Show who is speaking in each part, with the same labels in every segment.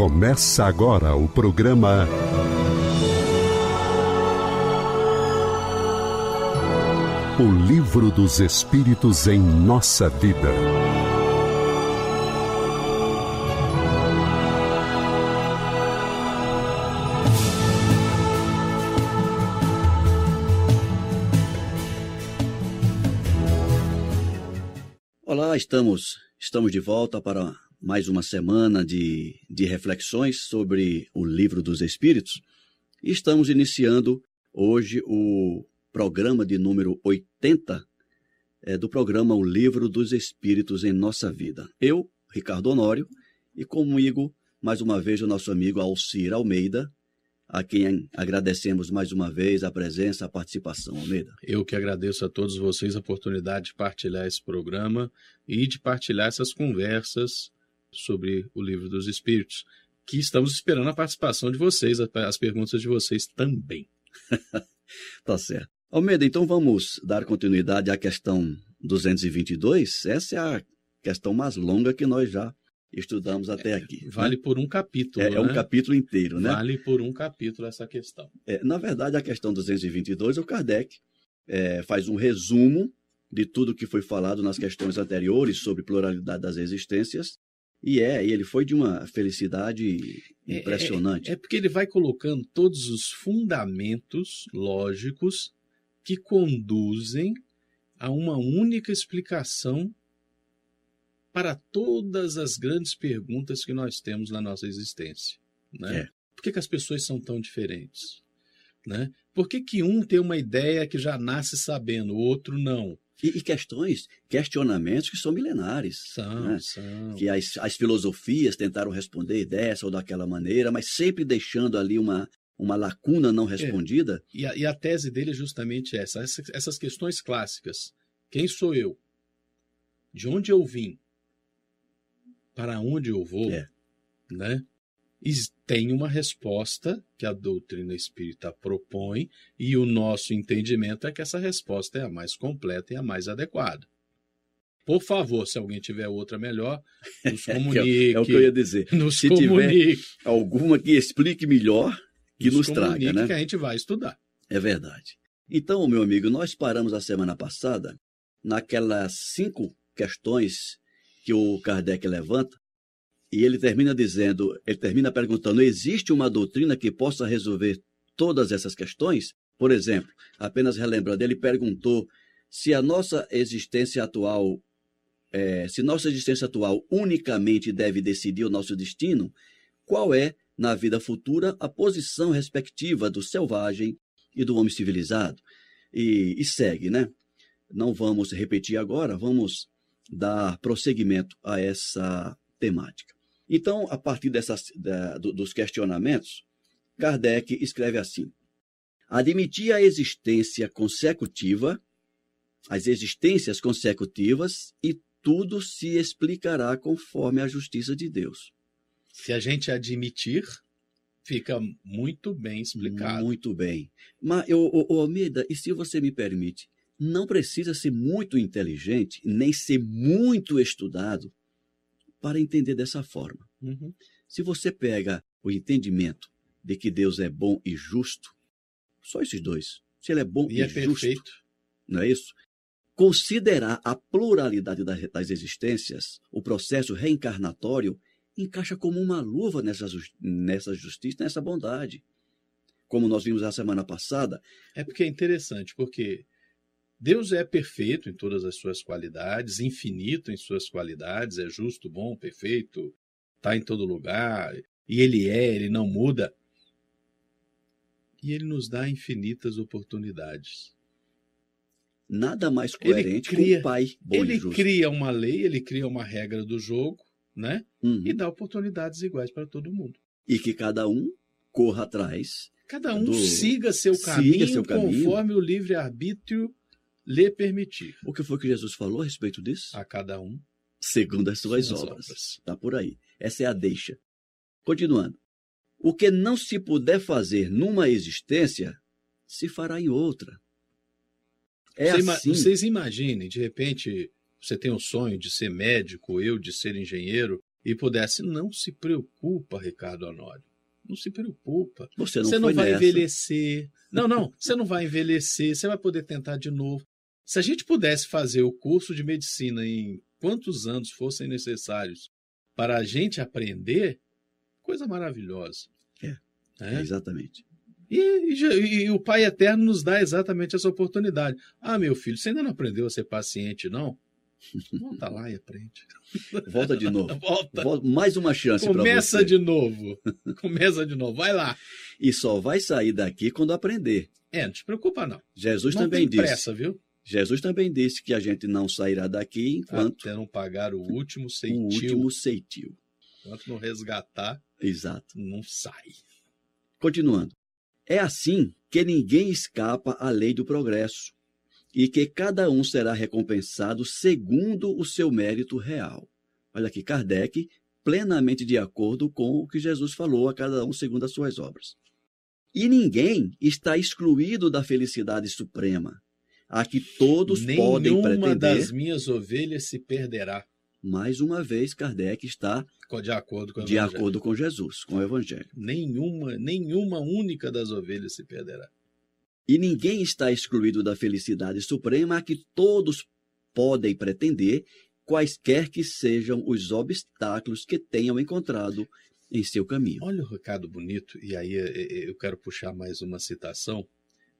Speaker 1: Começa agora o programa O Livro dos Espíritos em Nossa Vida.
Speaker 2: Olá, estamos, estamos de volta para mais uma semana de, de reflexões sobre o Livro dos Espíritos. E estamos iniciando hoje o programa de número 80 é, do programa O Livro dos Espíritos em Nossa Vida. Eu, Ricardo Honório, e comigo, mais uma vez, o nosso amigo Alcir Almeida, a quem agradecemos mais uma vez a presença, a participação, Almeida.
Speaker 3: Eu que agradeço a todos vocês a oportunidade de partilhar esse programa e de partilhar essas conversas sobre o livro dos Espíritos, que estamos esperando a participação de vocês, as perguntas de vocês também.
Speaker 2: tá certo. Almeida, então vamos dar continuidade à questão 222. Essa é a questão mais longa que nós já estudamos até aqui.
Speaker 3: Né? Vale
Speaker 2: né?
Speaker 3: por um capítulo.
Speaker 2: É,
Speaker 3: né?
Speaker 2: é, um capítulo inteiro, né?
Speaker 3: Vale por um capítulo essa questão.
Speaker 2: É, na verdade, a questão 222, o Kardec é, faz um resumo de tudo que foi falado nas questões anteriores sobre pluralidade das existências e é, ele foi de uma felicidade impressionante.
Speaker 3: É, é, é, porque ele vai colocando todos os fundamentos lógicos que conduzem a uma única explicação para todas as grandes perguntas que nós temos na nossa existência. Né? É. Por que, que as pessoas são tão diferentes? Né? Por que, que um tem uma ideia que já nasce sabendo, o outro não?
Speaker 2: E, e, questões, questionamentos que são milenares.
Speaker 3: São,
Speaker 2: né?
Speaker 3: são.
Speaker 2: Que as, as filosofias tentaram responder dessa ou daquela maneira, mas sempre deixando ali uma, uma lacuna não respondida.
Speaker 3: É. E, a, e, a, tese dele é justamente essa, essa, essas questões clássicas. Quem sou eu? De onde eu vim? Para onde eu vou?
Speaker 2: É.
Speaker 3: Né? E tem uma resposta que a doutrina espírita propõe, e o nosso entendimento é que essa resposta é a mais completa e a mais adequada. Por favor, se alguém tiver outra melhor, nos comunique.
Speaker 2: é, o que eu ia dizer.
Speaker 3: Nos
Speaker 2: se
Speaker 3: comunique.
Speaker 2: tiver alguma que explique melhor, que nos,
Speaker 3: nos
Speaker 2: traga, né?
Speaker 3: que a gente vai estudar.
Speaker 2: É verdade. Então, meu amigo, nós paramos a semana passada naquelas cinco questões que o Kardec levanta e ele termina dizendo, ele termina perguntando: existe uma doutrina que possa resolver todas essas questões? Por exemplo, apenas relembrando, ele perguntou se a nossa existência atual, é, se nossa existência atual unicamente deve decidir o nosso destino, qual é, na vida futura, a posição respectiva do selvagem e do homem civilizado? E, e segue, né? Não vamos repetir agora, vamos dar prosseguimento a essa temática. Então, a partir dessas, da, do, dos questionamentos, Kardec escreve assim: admitir a existência consecutiva, as existências consecutivas, e tudo se explicará conforme a justiça de Deus.
Speaker 3: Se a gente admitir, fica muito bem explicado.
Speaker 2: Muito bem. Mas, ô, Almeida, e se você me permite, não precisa ser muito inteligente, nem ser muito estudado para entender dessa forma.
Speaker 3: Uhum.
Speaker 2: Se você pega o entendimento de que Deus é bom e justo, só esses dois. Se ele é bom e,
Speaker 3: e é
Speaker 2: justo,
Speaker 3: perfeito.
Speaker 2: não é isso? Considerar a pluralidade das existências, o processo reencarnatório, encaixa como uma luva nessa, nessa justiça, nessa bondade. Como nós vimos na semana passada.
Speaker 3: É porque é interessante, porque Deus é perfeito em todas as suas qualidades, infinito em suas qualidades, é justo, bom, perfeito, está em todo lugar, e Ele é, Ele não muda. E Ele nos dá infinitas oportunidades.
Speaker 2: Nada mais coerente cria, com o Pai bom
Speaker 3: Ele cria uma lei, Ele cria uma regra do jogo, né?
Speaker 2: Uhum.
Speaker 3: E dá oportunidades iguais para todo mundo.
Speaker 2: E que cada um corra atrás.
Speaker 3: Cada um
Speaker 2: do...
Speaker 3: siga seu
Speaker 2: siga
Speaker 3: caminho
Speaker 2: seu caminho.
Speaker 3: conforme o livre-arbítrio lhe permitir.
Speaker 2: O que foi que Jesus falou a respeito disso?
Speaker 3: A cada um.
Speaker 2: Segundo as suas, obras. Está por aí. Essa é a deixa. Continuando. O que não se puder fazer numa existência, se fará em outra. É
Speaker 3: Você
Speaker 2: assim.
Speaker 3: Vocês imaginem, de repente, você tem o sonho de ser médico, eu de ser engenheiro, e pudesse. Não se preocupa, Ricardo Honório. Não se preocupa.
Speaker 2: Você não,
Speaker 3: Você não vai
Speaker 2: nessa.
Speaker 3: envelhecer. Não, não, você não vai envelhecer, você vai poder tentar de novo. Se a gente pudesse fazer o curso de medicina em quantos anos fossem necessários para a gente aprender, coisa maravilhosa.
Speaker 2: É.
Speaker 3: Né?
Speaker 2: Exatamente.
Speaker 3: E, e e o Pai Eterno nos dá exatamente essa oportunidade. Ah, meu filho, você ainda não aprendeu a ser paciente, não? Volta lá e aprende.
Speaker 2: Volta de novo.
Speaker 3: Volta.
Speaker 2: Volta- mais uma chance para
Speaker 3: Começa
Speaker 2: você.
Speaker 3: de novo. Começa de novo. Vai lá.
Speaker 2: E só vai sair daqui quando aprender.
Speaker 3: É, não te preocupa, não.
Speaker 2: Jesus
Speaker 3: não
Speaker 2: também
Speaker 3: tem
Speaker 2: disse.
Speaker 3: pressa, viu?
Speaker 2: Jesus também disse que a gente não sairá daqui enquanto
Speaker 3: Até não pagar o último
Speaker 2: o
Speaker 3: ceitil.
Speaker 2: último ceitil.
Speaker 3: Enquanto não resgatar,
Speaker 2: Exato.
Speaker 3: não sai.
Speaker 2: Continuando. É assim que ninguém escapa à lei do progresso e que cada um será recompensado segundo o seu mérito real. Olha aqui, Kardec, plenamente de acordo com o que Jesus falou a cada um segundo as suas obras. E ninguém está excluído da felicidade suprema, a que todos podem
Speaker 3: Nenhuma
Speaker 2: pretender.
Speaker 3: das minhas ovelhas se perderá.
Speaker 2: Mais uma vez, Kardec está
Speaker 3: De acordo com
Speaker 2: de
Speaker 3: Evangelho.
Speaker 2: acordo com Jesus, com o Evangelho.
Speaker 3: Nenhuma, nenhuma única das ovelhas se perderá.
Speaker 2: E ninguém está excluído da felicidade suprema a que todos podem pretender, quaisquer que sejam os obstáculos que tenham encontrado em seu caminho.
Speaker 3: Olha o recado bonito, e aí eh, eh, eu quero puxar mais uma citação.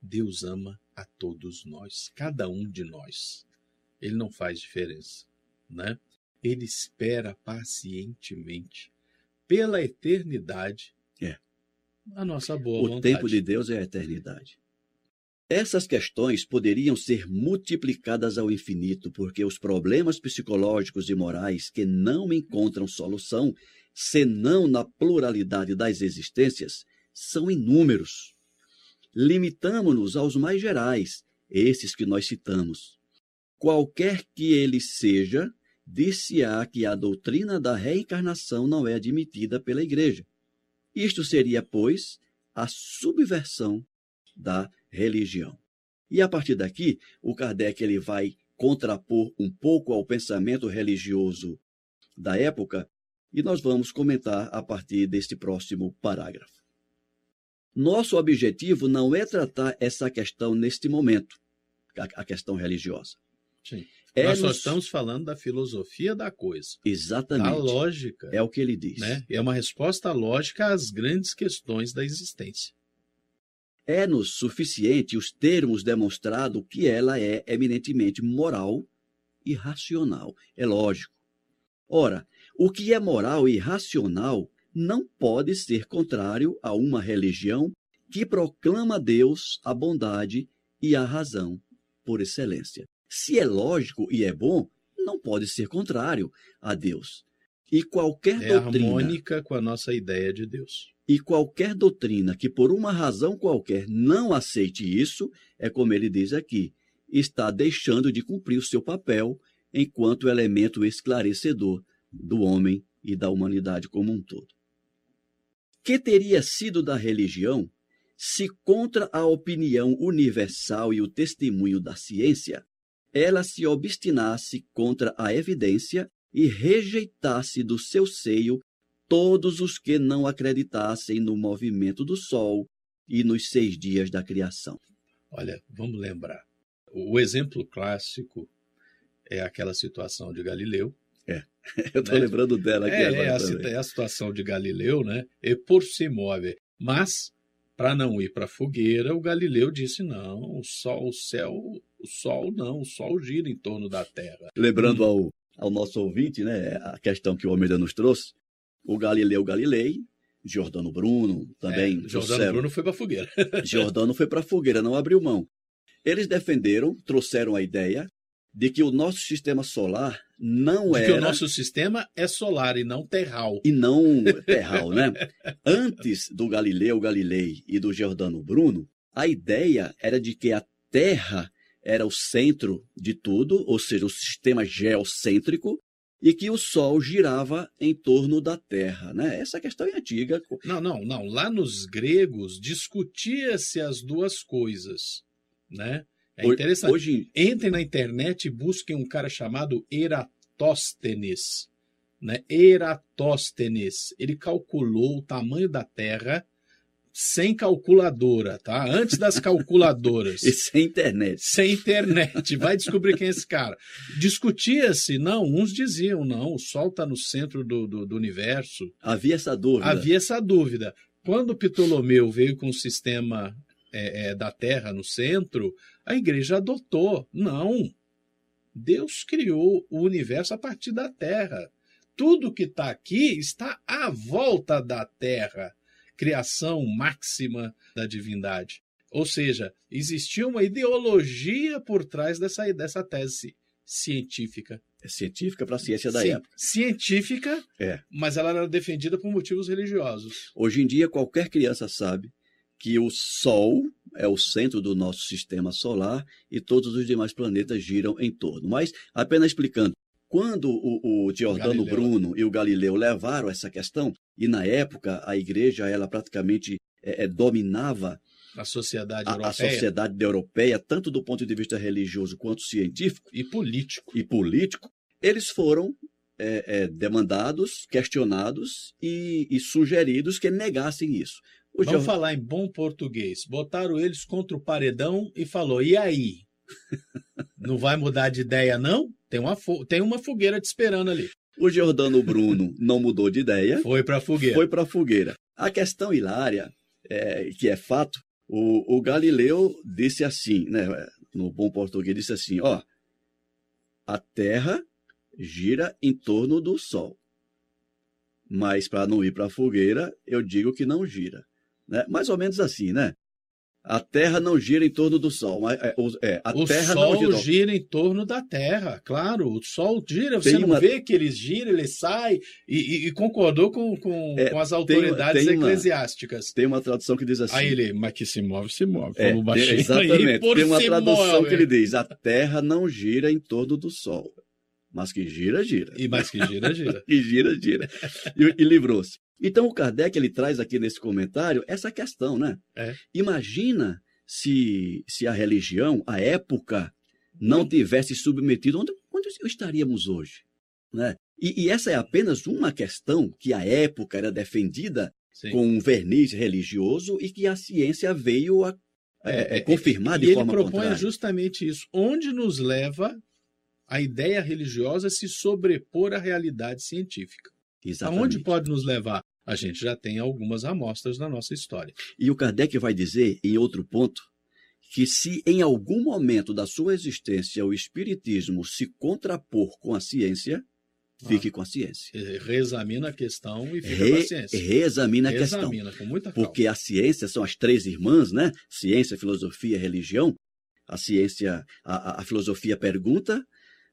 Speaker 3: Deus ama a todos nós, cada um de nós. Ele não faz diferença, né? Ele espera pacientemente, pela eternidade,
Speaker 2: É.
Speaker 3: a nossa boa
Speaker 2: O
Speaker 3: vontade.
Speaker 2: tempo de Deus é a eternidade. Essas questões poderiam ser multiplicadas ao infinito, porque os problemas psicológicos e morais que não encontram solução, senão na pluralidade das existências, são inúmeros. Limitamo-nos aos mais gerais, esses que nós citamos. Qualquer que ele seja, dir-se-á que a doutrina da reencarnação não é admitida pela Igreja. Isto seria, pois, a subversão da religião. E a partir daqui, o Kardec ele vai contrapor um pouco ao pensamento religioso da época, e nós vamos comentar a partir deste próximo parágrafo. Nosso objetivo não é tratar essa questão neste momento, a a questão religiosa.
Speaker 3: Sim.
Speaker 2: É
Speaker 3: Nós só
Speaker 2: nos-
Speaker 3: estamos falando da filosofia da coisa,
Speaker 2: Exatamente.
Speaker 3: lógica,
Speaker 2: É o que ele diz.
Speaker 3: né? É uma resposta lógica às grandes questões da existência.
Speaker 2: É-nos suficiente os termos demonstrado que ela é eminentemente moral e racional. É lógico. Ora, o que é moral e racional não pode ser contrário a uma religião que proclama a Deus a bondade e a razão por excelência. Se é lógico e é bom, não pode ser contrário a Deus. E qualquer
Speaker 3: É
Speaker 2: doutrina
Speaker 3: harmônica com a nossa ideia de Deus.
Speaker 2: e qualquer doutrina que por uma razão qualquer não aceite isso, é como ele diz aqui, está deixando de cumprir o seu papel enquanto elemento esclarecedor do homem e da humanidade como um todo. Que teria sido da religião se contra a opinião universal e o testemunho da ciência, ela se obstinasse contra a evidência e rejeitasse do seu seio todos os que não acreditassem no movimento do Sol e nos seis dias da criação.
Speaker 3: Olha, vamos lembrar. O exemplo clássico é aquela situação de Galileu.
Speaker 2: Eu estou
Speaker 3: Né?
Speaker 2: lembrando dela aqui
Speaker 3: É,
Speaker 2: agora
Speaker 3: é, a,
Speaker 2: também.
Speaker 3: é a situação de Galileu, né? E por se move. Mas, para não ir para a fogueira, o Galileu disse: não, o sol, o céu, o sol não, o sol gira em torno da Terra.
Speaker 2: Lembrando ao, ao nosso ouvinte, né, a questão que o Almeida nos trouxe, o Galileu Galilei, Giordano Bruno também,
Speaker 3: É, Jordano
Speaker 2: trouxeram-
Speaker 3: Bruno foi para a fogueira.
Speaker 2: Giordano foi para a fogueira, não abriu mão. Eles defenderam, trouxeram a ideia de que o nosso sistema solar não
Speaker 3: De
Speaker 2: era
Speaker 3: que o nosso sistema é solar e não terral.
Speaker 2: e não terral, né? Antes do Galileu Galilei e do Giordano Bruno, a ideia era de que a Terra era o centro de tudo, ou seja, o sistema geocêntrico, e que o Sol girava em torno da Terra, né? Essa questão é antiga.
Speaker 3: Não, não, não. Lá nos gregos discutia-se as duas coisas, né? É interessante.
Speaker 2: Hoje,
Speaker 3: Entrem na internet e busquem um cara chamado Eratóstenes. né, Eratóstenes, ele calculou o tamanho da Terra sem calculadora, tá? Antes das calculadoras.
Speaker 2: e sem internet.
Speaker 3: Sem internet. Vai descobrir quem é esse cara. Discutia-se, não, uns diziam, não, o Sol está no centro do, do, do, universo.
Speaker 2: Havia essa dúvida.
Speaker 3: Havia essa dúvida. Quando Ptolomeu veio com o sistema é, é, da Terra no centro, a igreja adotou. Não. Deus criou o universo a partir da Terra. Tudo que está aqui está à volta da Terra criação máxima da divindade. Ou seja, existia uma ideologia por trás dessa, dessa tese científica.
Speaker 2: É científica para a ciência da
Speaker 3: Sim,
Speaker 2: época.
Speaker 3: Científica,
Speaker 2: É.
Speaker 3: mas ela era defendida por motivos religiosos.
Speaker 2: Hoje em dia, qualquer criança sabe que o Sol é o centro do nosso sistema solar e todos os demais planetas giram em torno. Mas, apenas explicando, quando o, o Giordano
Speaker 3: Galileu.
Speaker 2: Bruno e o Galileu levaram essa questão, e na época a igreja ela praticamente é, é, dominava
Speaker 3: A sociedade
Speaker 2: a, a
Speaker 3: europeia
Speaker 2: sociedade europeia, tanto do ponto de vista religioso quanto científico
Speaker 3: e político.
Speaker 2: e político, eles foram é, é, demandados, questionados e, e sugeridos que negassem isso. O
Speaker 3: Vamos falar em bom português. Botaram eles contra o paredão e falou: e aí? Não vai mudar de ideia, não? Tem uma, fo- tem uma fogueira te esperando ali.
Speaker 2: O Giordano Bruno não mudou de ideia,
Speaker 3: Foi para a fogueira.
Speaker 2: foi para a fogueira. A questão hilária, é, que é fato, o, o Galileu disse assim, né, no bom português, disse assim: ó, a Terra gira em torno do Sol. Mas para não ir para a fogueira, eu digo que não gira. Né? Mais ou menos assim, né? A Terra não gira em torno do Sol. Mas, é, o- é, a
Speaker 3: o
Speaker 2: Terra
Speaker 3: Sol
Speaker 2: não gira.
Speaker 3: gira em torno da Terra, claro. O Sol gira, você
Speaker 2: Tem
Speaker 3: não
Speaker 2: uma-
Speaker 3: vê que eles giram, ele sai e, e- e concordou com, com,
Speaker 2: É,
Speaker 3: com as
Speaker 2: tem uma-
Speaker 3: autoridades
Speaker 2: tem uma-
Speaker 3: eclesiásticas.
Speaker 2: Tem uma tradução que diz assim.
Speaker 3: Aí ele, mas que se move, se move.
Speaker 2: É,
Speaker 3: Falou
Speaker 2: tem-
Speaker 3: baixinho aí,
Speaker 2: exatamente.
Speaker 3: por
Speaker 2: Tem uma tradução
Speaker 3: move.
Speaker 2: que ele diz: a Terra não gira em torno do Sol, mas que gira, gira.
Speaker 3: E mais que gira, gira.
Speaker 2: E gira, gira. E, e livrou-se. Então o Kardec ele traz aqui nesse comentário essa questão, né?
Speaker 3: É.
Speaker 2: Imagina se, se a religião, a época, não tivesse submetido, onde, onde estaríamos hoje? Né? E, e essa é apenas uma questão que a época era defendida
Speaker 3: Sim.
Speaker 2: com um verniz religioso e que a ciência veio a é, é, confirmar
Speaker 3: e
Speaker 2: de
Speaker 3: ele
Speaker 2: forma
Speaker 3: propõe
Speaker 2: contrária.
Speaker 3: justamente isso. Onde nos leva a ideia religiosa a se sobrepor à realidade científica?
Speaker 2: Exatamente.
Speaker 3: Aonde pode nos levar? A gente já tem algumas amostras na nossa história.
Speaker 2: E o Kardec vai dizer, em outro ponto, que se em algum momento da sua existência o espiritismo se contrapor com a ciência, fique com a ciência.
Speaker 3: Reexamina a questão e fica com a
Speaker 2: Re,
Speaker 3: ciência.
Speaker 2: reexamina a questão.
Speaker 3: Com muita calma.
Speaker 2: Porque a ciência são as três irmãs, né? Ciência, filosofia e religião. A ciência, a, a- filosofia pergunta,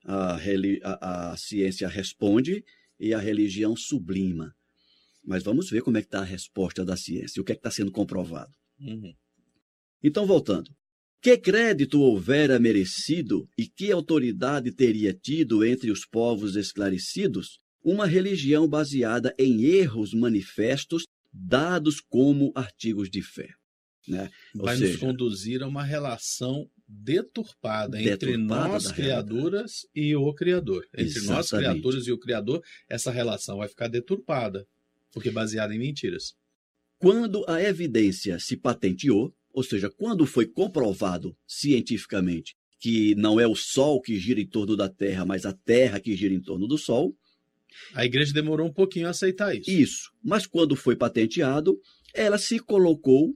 Speaker 2: a, a- a ciência responde e a religião sublima. Mas vamos ver como é que está a resposta da ciência, o que é que está sendo comprovado.
Speaker 3: Uhum.
Speaker 2: Então, voltando. Que crédito houvera merecido e que autoridade teria tido entre os povos esclarecidos uma religião baseada em erros manifestos dados como artigos de fé? Né?
Speaker 3: Vai
Speaker 2: seja,
Speaker 3: nos conduzir a uma relação deturpada, entre
Speaker 2: Deturpada
Speaker 3: nós,
Speaker 2: da
Speaker 3: criaturas, e o Criador. Entre nós,
Speaker 2: Exatamente.
Speaker 3: criaturas, e o Criador, essa relação vai ficar deturpada, porque baseada em mentiras.
Speaker 2: quando a evidência se patenteou, ou seja, quando foi comprovado cientificamente que não é o Sol que gira em torno da Terra, mas a Terra que gira em torno do Sol,
Speaker 3: A igreja demorou um pouquinho a aceitar isso.
Speaker 2: Isso. Mas quando foi patenteado, ela se colocou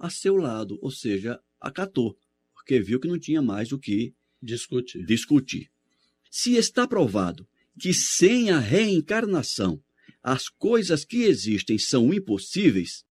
Speaker 2: a seu lado, ou seja, acatou, porque viu que não tinha mais o que
Speaker 3: Discute.
Speaker 2: discutir. Se está provado que sem a reencarnação as coisas que existem são impossíveis,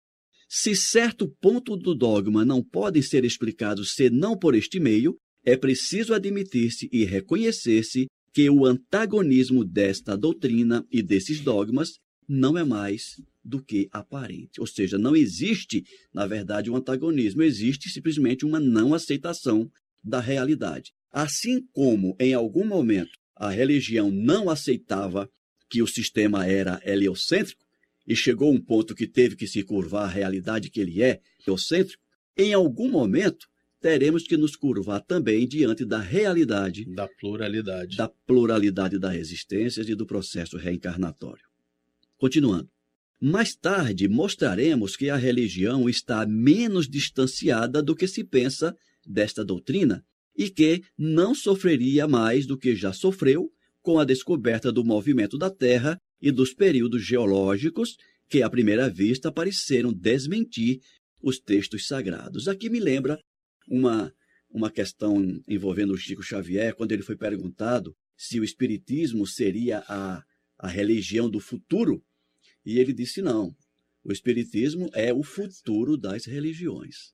Speaker 2: se certo ponto do dogma não podem ser explicados senão por este meio, é preciso admitir-se e reconhecer-se que o antagonismo desta doutrina e desses dogmas não é mais do que aparente. Ou seja, não existe, na verdade, um antagonismo, existe simplesmente uma não aceitação da realidade. Assim como, em algum momento, a religião não aceitava que o sistema era heliocêntrico e chegou a um ponto que teve que se curvar à realidade que ele é heliocêntrico, em algum momento teremos que nos curvar também diante da realidade
Speaker 3: Da pluralidade.
Speaker 2: da pluralidade das existências e do processo reencarnatório. Continuando. Mais tarde mostraremos que a religião está menos distanciada do que se pensa desta doutrina e que não sofreria mais do que já sofreu com a descoberta do movimento da Terra e dos períodos geológicos que, à primeira vista, pareceram desmentir os textos sagrados. Aqui me lembra uma, uma questão envolvendo o Chico Xavier, quando ele foi perguntado se o Espiritismo seria a, a religião do futuro, e ele disse não. O Espiritismo é o futuro das religiões.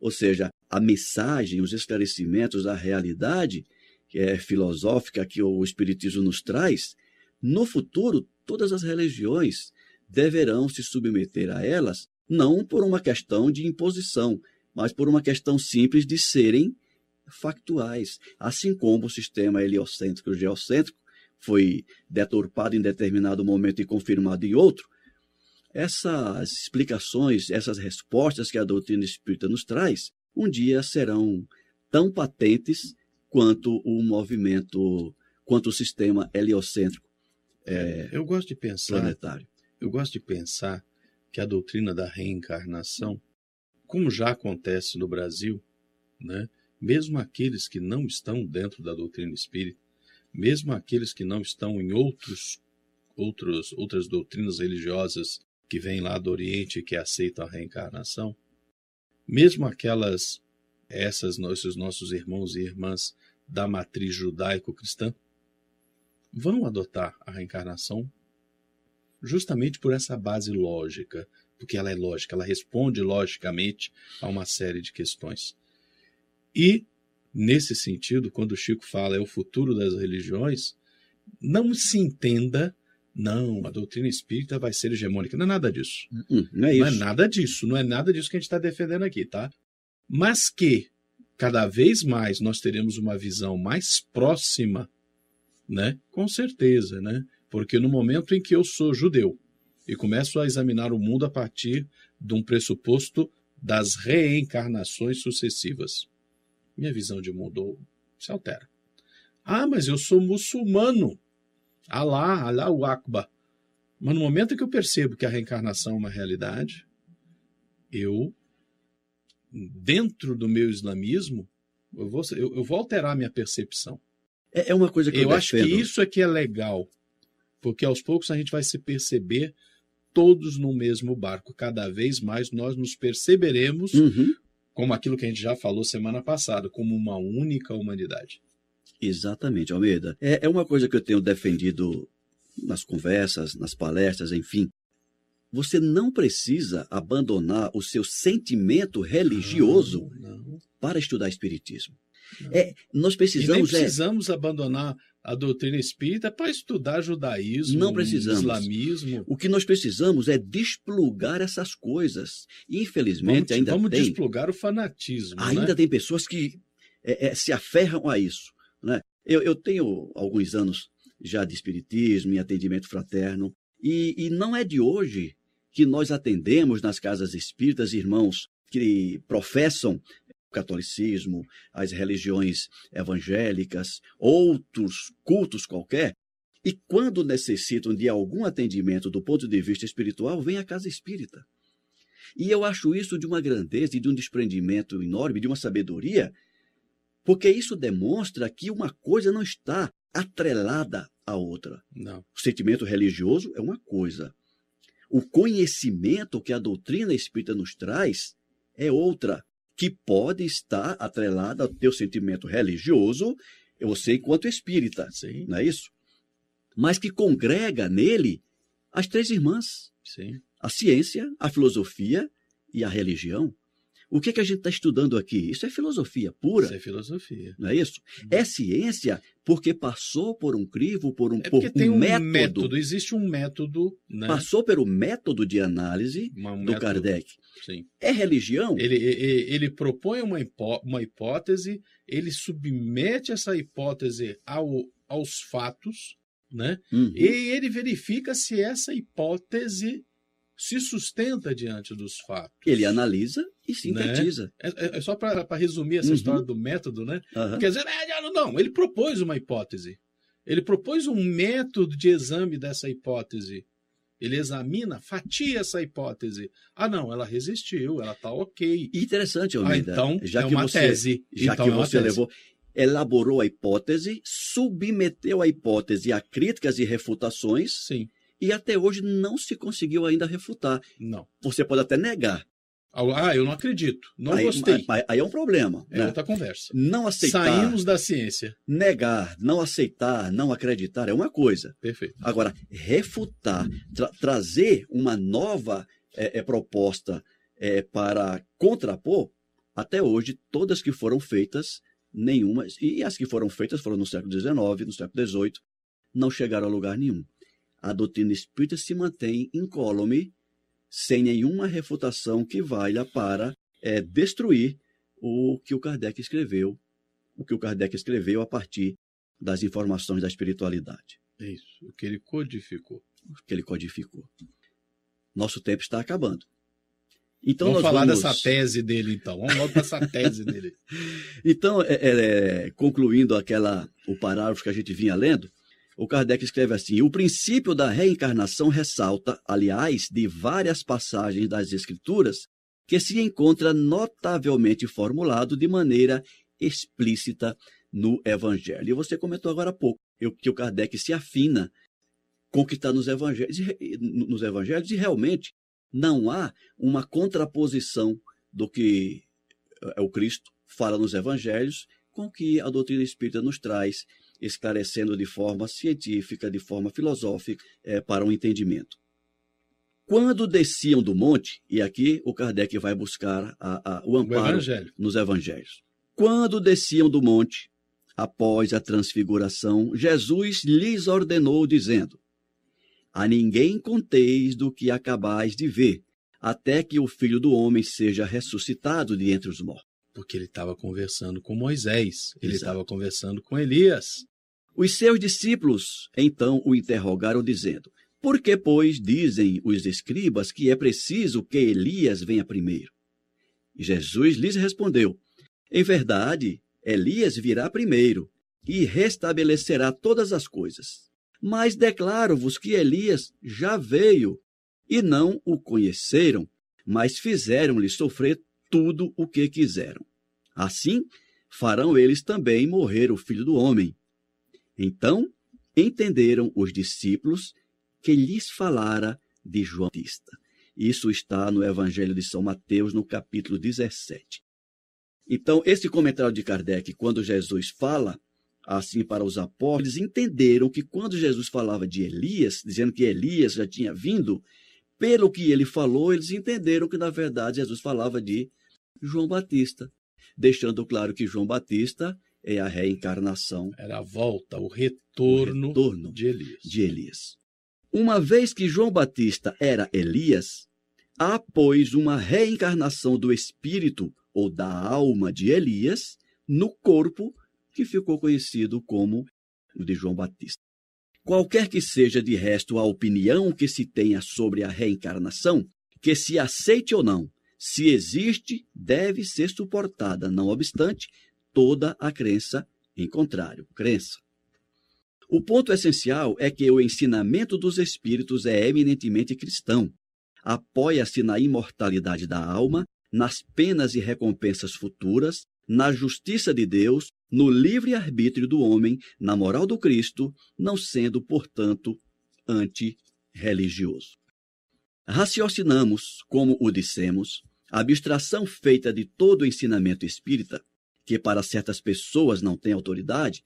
Speaker 2: Ou seja, a mensagem, os esclarecimentos, a realidade que é filosófica que o Espiritismo nos traz, no futuro, todas as religiões deverão se submeter a elas, não por uma questão de imposição, mas por uma questão simples de serem factuais. Assim como o sistema heliocêntrico e geocêntrico foi deturpado em determinado momento e confirmado em outro, essas explicações, essas respostas que a doutrina espírita nos traz, um dia serão tão patentes quanto o movimento, quanto o sistema heliocêntrico é,
Speaker 3: Eu gosto de pensar,
Speaker 2: planetário.
Speaker 3: eu gosto de pensar que a doutrina da reencarnação, como já acontece no Brasil, né, mesmo aqueles que não estão dentro da doutrina espírita, mesmo aqueles que não estão em outros, outros outras doutrinas religiosas que vêm lá do Oriente e que aceitam a reencarnação, mesmo aquelas essas esses nossos irmãos e irmãs da matriz judaico-cristã vão adotar a reencarnação justamente por essa base lógica, porque ela é lógica, ela responde logicamente a uma série de questões. E, nesse sentido, quando o Chico fala é o futuro das religiões, não se entenda, não, a doutrina espírita vai ser hegemônica. Não é nada disso.
Speaker 2: Hum, não é isso.
Speaker 3: Não é nada disso, não é nada disso que a gente está defendendo aqui, tá? Mas que cada vez mais nós teremos uma visão mais próxima, né? Com certeza, né? Porque no momento em que eu sou judeu e começo a examinar o mundo a partir de um pressuposto das reencarnações sucessivas, minha visão de mundo se altera. Ah, mas eu sou muçulmano. Alá, Alá o Akbar. Mas no momento em que eu percebo que a reencarnação é uma realidade, eu, dentro do meu islamismo, eu vou, eu, eu vou alterar minha percepção.
Speaker 2: É, é uma coisa que eu,
Speaker 3: Eu acho que isso é que é legal, porque aos poucos a gente vai se perceber todos no mesmo barco. Cada vez mais nós nos perceberemos
Speaker 2: Uhum,
Speaker 3: como aquilo que a gente já falou semana passada, como uma única humanidade.
Speaker 2: exatamente, Almeida. É, é uma coisa que eu tenho defendido nas conversas, nas palestras, enfim. Você não precisa abandonar o seu sentimento religioso
Speaker 3: Não, não.
Speaker 2: para estudar Espiritismo.
Speaker 3: Não.
Speaker 2: É, nós
Speaker 3: E nem
Speaker 2: precisamos. é,
Speaker 3: precisamos abandonar a doutrina espírita para estudar judaísmo,
Speaker 2: Não precisamos.
Speaker 3: islamismo.
Speaker 2: o que nós precisamos é desplugar essas coisas. Infelizmente,
Speaker 3: Vamos,
Speaker 2: ainda
Speaker 3: vamos
Speaker 2: tem.
Speaker 3: desplugar o fanatismo.
Speaker 2: Ainda
Speaker 3: né?
Speaker 2: tem pessoas que é, é, se aferram a isso. Né? Eu, eu tenho alguns anos já de espiritismo e atendimento fraterno, e, e não é de hoje que nós atendemos nas casas espíritas irmãos que professam o catolicismo, as religiões evangélicas, outros cultos qualquer, e quando necessitam de algum atendimento do ponto de vista espiritual, vem à casa espírita. E eu acho isso de uma grandeza e de um desprendimento enorme, de uma sabedoria, porque isso demonstra que uma coisa não está atrelada à outra.
Speaker 3: Não.
Speaker 2: O sentimento religioso é uma coisa. O conhecimento que a doutrina espírita nos traz é outra, que pode estar atrelada ao teu sentimento religioso, você enquanto espírita,
Speaker 3: Sim,
Speaker 2: não é isso? Mas que congrega nele as três irmãs
Speaker 3: sim.
Speaker 2: a ciência, a filosofia e a religião. O que, que a gente está estudando aqui? Isso é filosofia pura,
Speaker 3: Isso é filosofia.
Speaker 2: não é isso? É ciência porque passou por um crivo, por um,
Speaker 3: É
Speaker 2: por
Speaker 3: tem um método.
Speaker 2: método,
Speaker 3: existe um método, né?
Speaker 2: passou pelo método de análise
Speaker 3: Uma- um
Speaker 2: do
Speaker 3: método-
Speaker 2: Kardec.
Speaker 3: Sim.
Speaker 2: É religião?
Speaker 3: Ele, ele, ele propõe uma, hipó- uma hipótese, ele submete essa hipótese ao, aos fatos, né?
Speaker 2: Uhum.
Speaker 3: E ele verifica se essa hipótese se sustenta diante dos fatos.
Speaker 2: Ele analisa e sintetiza.
Speaker 3: Né? É, é, só para resumir essa uhum. história do método, né? Uhum. Quer dizer, é, não, ele propôs uma hipótese. Ele propôs um método de exame dessa hipótese. Ele examina, fatia essa hipótese. Ah, não, ela resistiu, ela está ok.
Speaker 2: Interessante, Almeida.
Speaker 3: Ah, então, já é que uma
Speaker 2: você,
Speaker 3: tese.
Speaker 2: Já
Speaker 3: então
Speaker 2: que
Speaker 3: é
Speaker 2: você levou, elaborou a hipótese, submeteu a hipótese a críticas e refutações.
Speaker 3: Sim
Speaker 2: e até hoje não se conseguiu ainda refutar.
Speaker 3: Não.
Speaker 2: Você pode até negar.
Speaker 3: Ah, eu não acredito. Não
Speaker 2: aí,
Speaker 3: gostei.
Speaker 2: Aí, aí, é um problema.
Speaker 3: É
Speaker 2: né?
Speaker 3: outra conversa.
Speaker 2: Não aceitar.
Speaker 3: Saímos da ciência.
Speaker 2: Negar, não aceitar, não acreditar é uma coisa.
Speaker 3: Perfeito.
Speaker 2: Agora, refutar, tra trazer uma nova é, é, proposta é, para contrapor, até hoje, todas que foram feitas, nenhuma, e as que foram feitas foram no século XIX, no século XVIII, não chegaram a lugar nenhum a doutrina espírita se mantém incólume, sem nenhuma refutação que valha para é, destruir o que o Kardec escreveu, o que o Kardec escreveu a partir das informações da espiritualidade.
Speaker 3: Isso, o que ele codificou.
Speaker 2: O que ele codificou. Nosso tempo está acabando. Então
Speaker 3: vamos falar
Speaker 2: vamos...
Speaker 3: dessa tese dele, então. Vamos logo para essa tese dele.
Speaker 2: então, é, é, concluindo aquela o parágrafo que a gente vinha lendo, o Kardec escreve assim: o princípio da reencarnação ressalta, aliás, de várias passagens das Escrituras, que se encontra notavelmente formulado de maneira explícita no Evangelho. E você comentou agora há pouco que o Kardec se afina com o que está nos evangelhos, nos evangelhos e realmente não há uma contraposição do que é o Cristo fala nos evangelhos com o que a doutrina espírita nos traz esclarecendo de forma científica, de forma filosófica, é, para um entendimento. Quando desciam do monte, e aqui o Kardec vai buscar a, a, o amparo
Speaker 3: o evangelho.
Speaker 2: nos evangelhos. Quando desciam do monte, após a transfiguração, Jesus lhes ordenou, dizendo: A ninguém conteis do que acabais de ver, até que o filho do homem seja ressuscitado de entre os mortos.
Speaker 3: Porque ele estava conversando com Moisés, ele estava conversando com Elias.
Speaker 2: Os seus discípulos então o interrogaram, dizendo: Por que, pois, dizem os escribas que é preciso que Elias venha primeiro? E Jesus lhes respondeu: Em verdade, Elias virá primeiro e restabelecerá todas as coisas. Mas declaro-vos que Elias já veio e não o conheceram, mas fizeram-lhe sofrer tudo o que quiseram. Assim, farão eles também morrer o filho do homem. Então entenderam os discípulos que lhes falara de João Batista. Isso está no Evangelho de São Mateus, no capítulo 17. Então, esse comentário de Kardec, quando Jesus fala assim para os apóstolos, eles entenderam que quando Jesus falava de Elias, dizendo que Elias já tinha vindo, pelo que ele falou, eles entenderam que, na verdade, Jesus falava de João Batista, deixando claro que João Batista é a reencarnação.
Speaker 3: Era a volta, o retorno,
Speaker 2: o retorno
Speaker 3: de, Elias.
Speaker 2: de Elias. Uma vez que João Batista era Elias, há, pois, uma reencarnação do espírito ou da alma de Elias no corpo que ficou conhecido como o de João Batista. Qualquer que seja de resto a opinião que se tenha sobre a reencarnação, que se aceite ou não, se existe, deve ser suportada, não obstante, toda a crença em contrário, crença. O ponto essencial é que o ensinamento dos espíritos é eminentemente cristão. Apoia-se na imortalidade da alma, nas penas e recompensas futuras, na justiça de Deus, no livre-arbítrio do homem, na moral do Cristo, não sendo, portanto, anti-religioso. Raciocinamos, como o dissemos, a abstração feita de todo o ensinamento espírita que para certas pessoas não tem autoridade,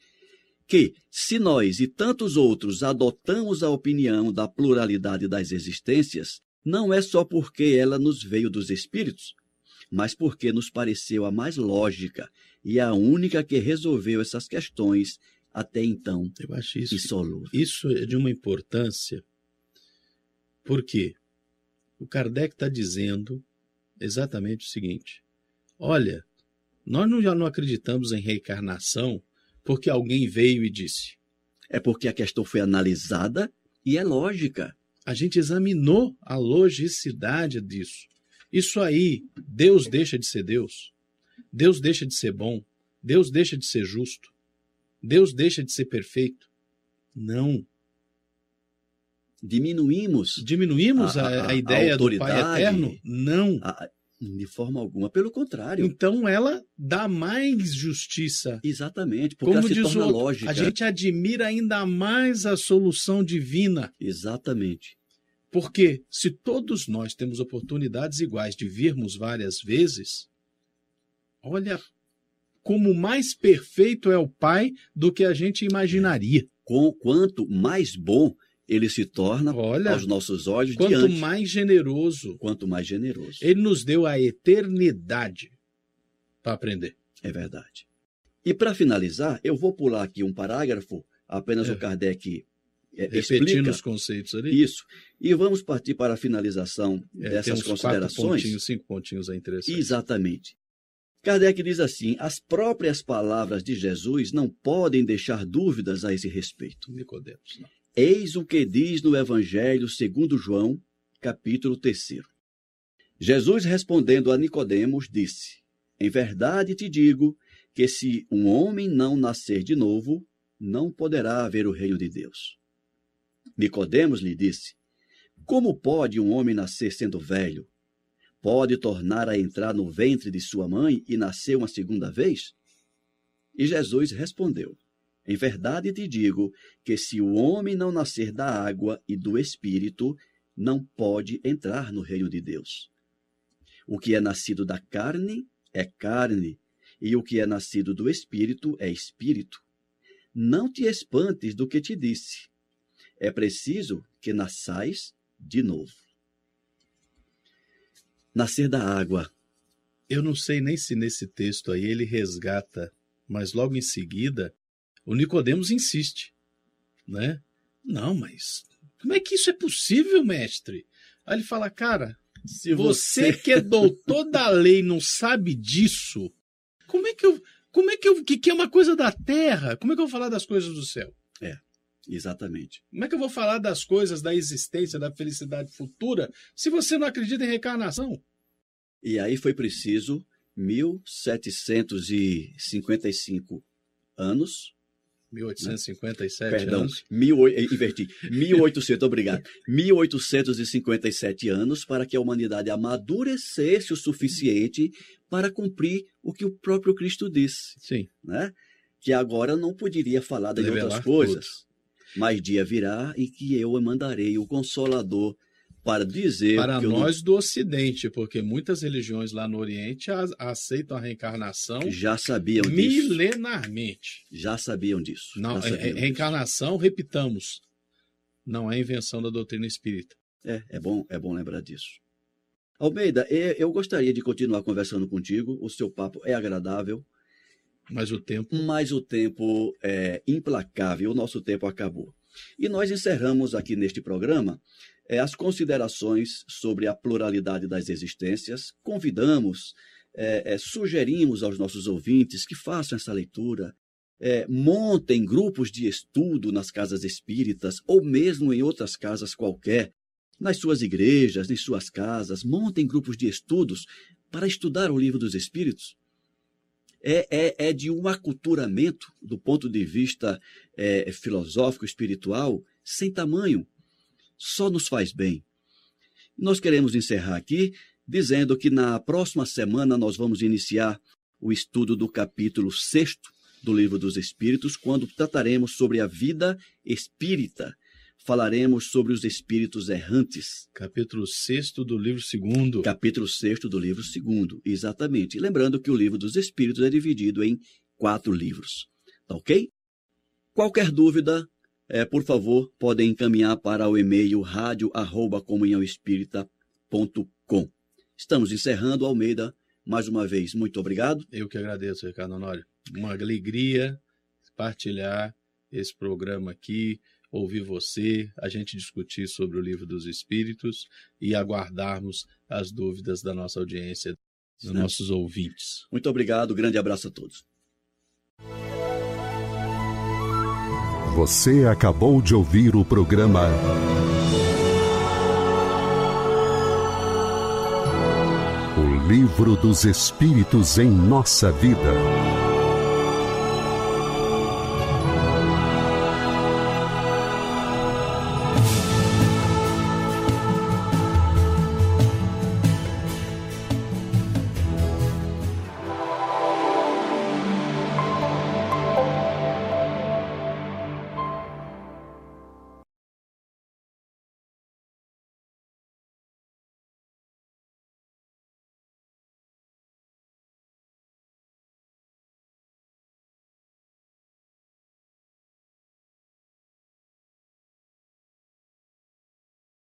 Speaker 2: que, se nós e tantos outros adotamos a opinião da pluralidade das existências, não é só porque ela nos veio dos espíritos, mas porque nos pareceu a mais lógica e a única que resolveu essas questões até então
Speaker 3: Eu acho isso,
Speaker 2: insolúveis.
Speaker 3: Isso é de uma importância, porque o Kardec está dizendo exatamente o seguinte: olha, nós não, já não acreditamos em reencarnação porque alguém veio e disse.
Speaker 2: É porque a questão foi analisada e é lógica.
Speaker 3: A gente examinou a logicidade disso. Isso aí, Deus deixa de ser Deus. Deus deixa de ser bom. Deus deixa de ser justo. Deus deixa de ser perfeito. Não.
Speaker 2: Diminuímos.
Speaker 3: Diminuímos a, a, a ideia a do Pai eterno? Não.
Speaker 2: de forma alguma, pelo contrário.
Speaker 3: Então ela dá mais justiça.
Speaker 2: Exatamente, porque Como ela se diz torna outro, lógica.
Speaker 3: A gente admira ainda mais a solução divina.
Speaker 2: Exatamente.
Speaker 3: Porque se todos nós temos oportunidades iguais de virmos várias vezes, olha como mais perfeito é o Pai do que a gente imaginaria.
Speaker 2: Com quanto mais bom ele se torna olha, aos nossos olhos
Speaker 3: quanto
Speaker 2: diante.
Speaker 3: mais generoso.
Speaker 2: Quanto mais generoso.
Speaker 3: Ele nos deu a eternidade para aprender.
Speaker 2: É verdade. E para finalizar, eu vou pular aqui um parágrafo, apenas é. o Kardec
Speaker 3: é, Repetindo explica os conceitos ali.
Speaker 2: Isso. E vamos partir para a finalização é, dessas considerações. Quatro
Speaker 3: pontinhos, cinco pontinhos é interessante.
Speaker 2: Exatamente. Kardec diz assim: as próprias palavras de Jesus não podem deixar dúvidas a esse respeito.
Speaker 3: Nicodemos, não.
Speaker 2: Eis o que diz no Evangelho segundo João, capítulo 3. Jesus respondendo a Nicodemos disse: Em verdade te digo que se um homem não nascer de novo, não poderá ver o reino de Deus. Nicodemos lhe disse: Como pode um homem nascer sendo velho? Pode tornar a entrar no ventre de sua mãe e nascer uma segunda vez? E Jesus respondeu: Em verdade te digo que se o homem não nascer da água e do espírito, não pode entrar no reino de Deus. O que é nascido da carne é carne, e o que é nascido do espírito é espírito. Não te espantes do que te disse é preciso que nasçais de novo. Nascer da água.
Speaker 3: Eu não sei nem se nesse texto aí ele resgata, mas logo em seguida o Nicodemos insiste, né? Não, mas como é que isso é possível, mestre? Aí ele fala, cara, se você, você que é doutor da lei não sabe disso, como é que eu, como é que eu, que, que é uma coisa da terra? Como é que eu vou falar das coisas do céu?
Speaker 2: É. Exatamente.
Speaker 3: Como é que eu vou falar das coisas da existência, da felicidade futura, se você não acredita em reencarnação?
Speaker 2: E aí foi preciso 1755 anos
Speaker 3: 1857
Speaker 2: Perdão,
Speaker 3: anos.
Speaker 2: Mil, inverti. 1800, obrigado. 1857 anos para que a humanidade amadurecesse o suficiente para cumprir o que o próprio Cristo disse.
Speaker 3: Sim.
Speaker 2: Né? Que agora não poderia falar de outras coisas. Tudo. Mas dia virá em que eu mandarei o Consolador para dizer.
Speaker 3: Para nós
Speaker 2: não...
Speaker 3: do Ocidente, porque muitas religiões lá no Oriente aceitam a reencarnação.
Speaker 2: Já sabiam
Speaker 3: milenarmente.
Speaker 2: disso. Já sabiam disso.
Speaker 3: Não, é, é, reencarnação, disso. repitamos, não é invenção da doutrina espírita.
Speaker 2: É, é bom, é bom lembrar disso. Almeida, eu gostaria de continuar conversando contigo. O seu papo é agradável.
Speaker 3: Mas o tempo.
Speaker 2: Mas o tempo é implacável, o nosso tempo acabou. E nós encerramos aqui neste programa é, as considerações sobre a pluralidade das existências. Convidamos, é, é, sugerimos aos nossos ouvintes que façam essa leitura, é, montem grupos de estudo nas casas espíritas ou mesmo em outras casas qualquer, nas suas igrejas, em suas casas, montem grupos de estudos para estudar o livro dos Espíritos é, é, é de um aculturamento do ponto de vista é, filosófico, espiritual, sem tamanho. Só nos faz bem. Nós queremos encerrar aqui dizendo que na próxima semana nós vamos iniciar o estudo do capítulo 6 do Livro dos Espíritos, quando trataremos sobre a vida espírita falaremos sobre os espíritos errantes.
Speaker 3: Capítulo 6 do livro 2.
Speaker 2: Capítulo 6 do livro 2, exatamente. Lembrando que o livro dos espíritos é dividido em quatro livros. Tá ok? Qualquer dúvida, é, por favor, podem encaminhar para o e-mail radio@comunhãoespírita.com. Estamos encerrando, Almeida. Mais uma vez, muito obrigado.
Speaker 3: Eu que agradeço, Ricardo Honório. Uma alegria partilhar esse programa aqui ouvir você, a gente discutir sobre o livro dos Espíritos e aguardarmos as dúvidas da nossa audiência, dos Sim. nossos ouvintes.
Speaker 2: Muito obrigado, grande abraço a todos.
Speaker 1: Você acabou de ouvir o programa O Livro dos Espíritos em Nossa Vida.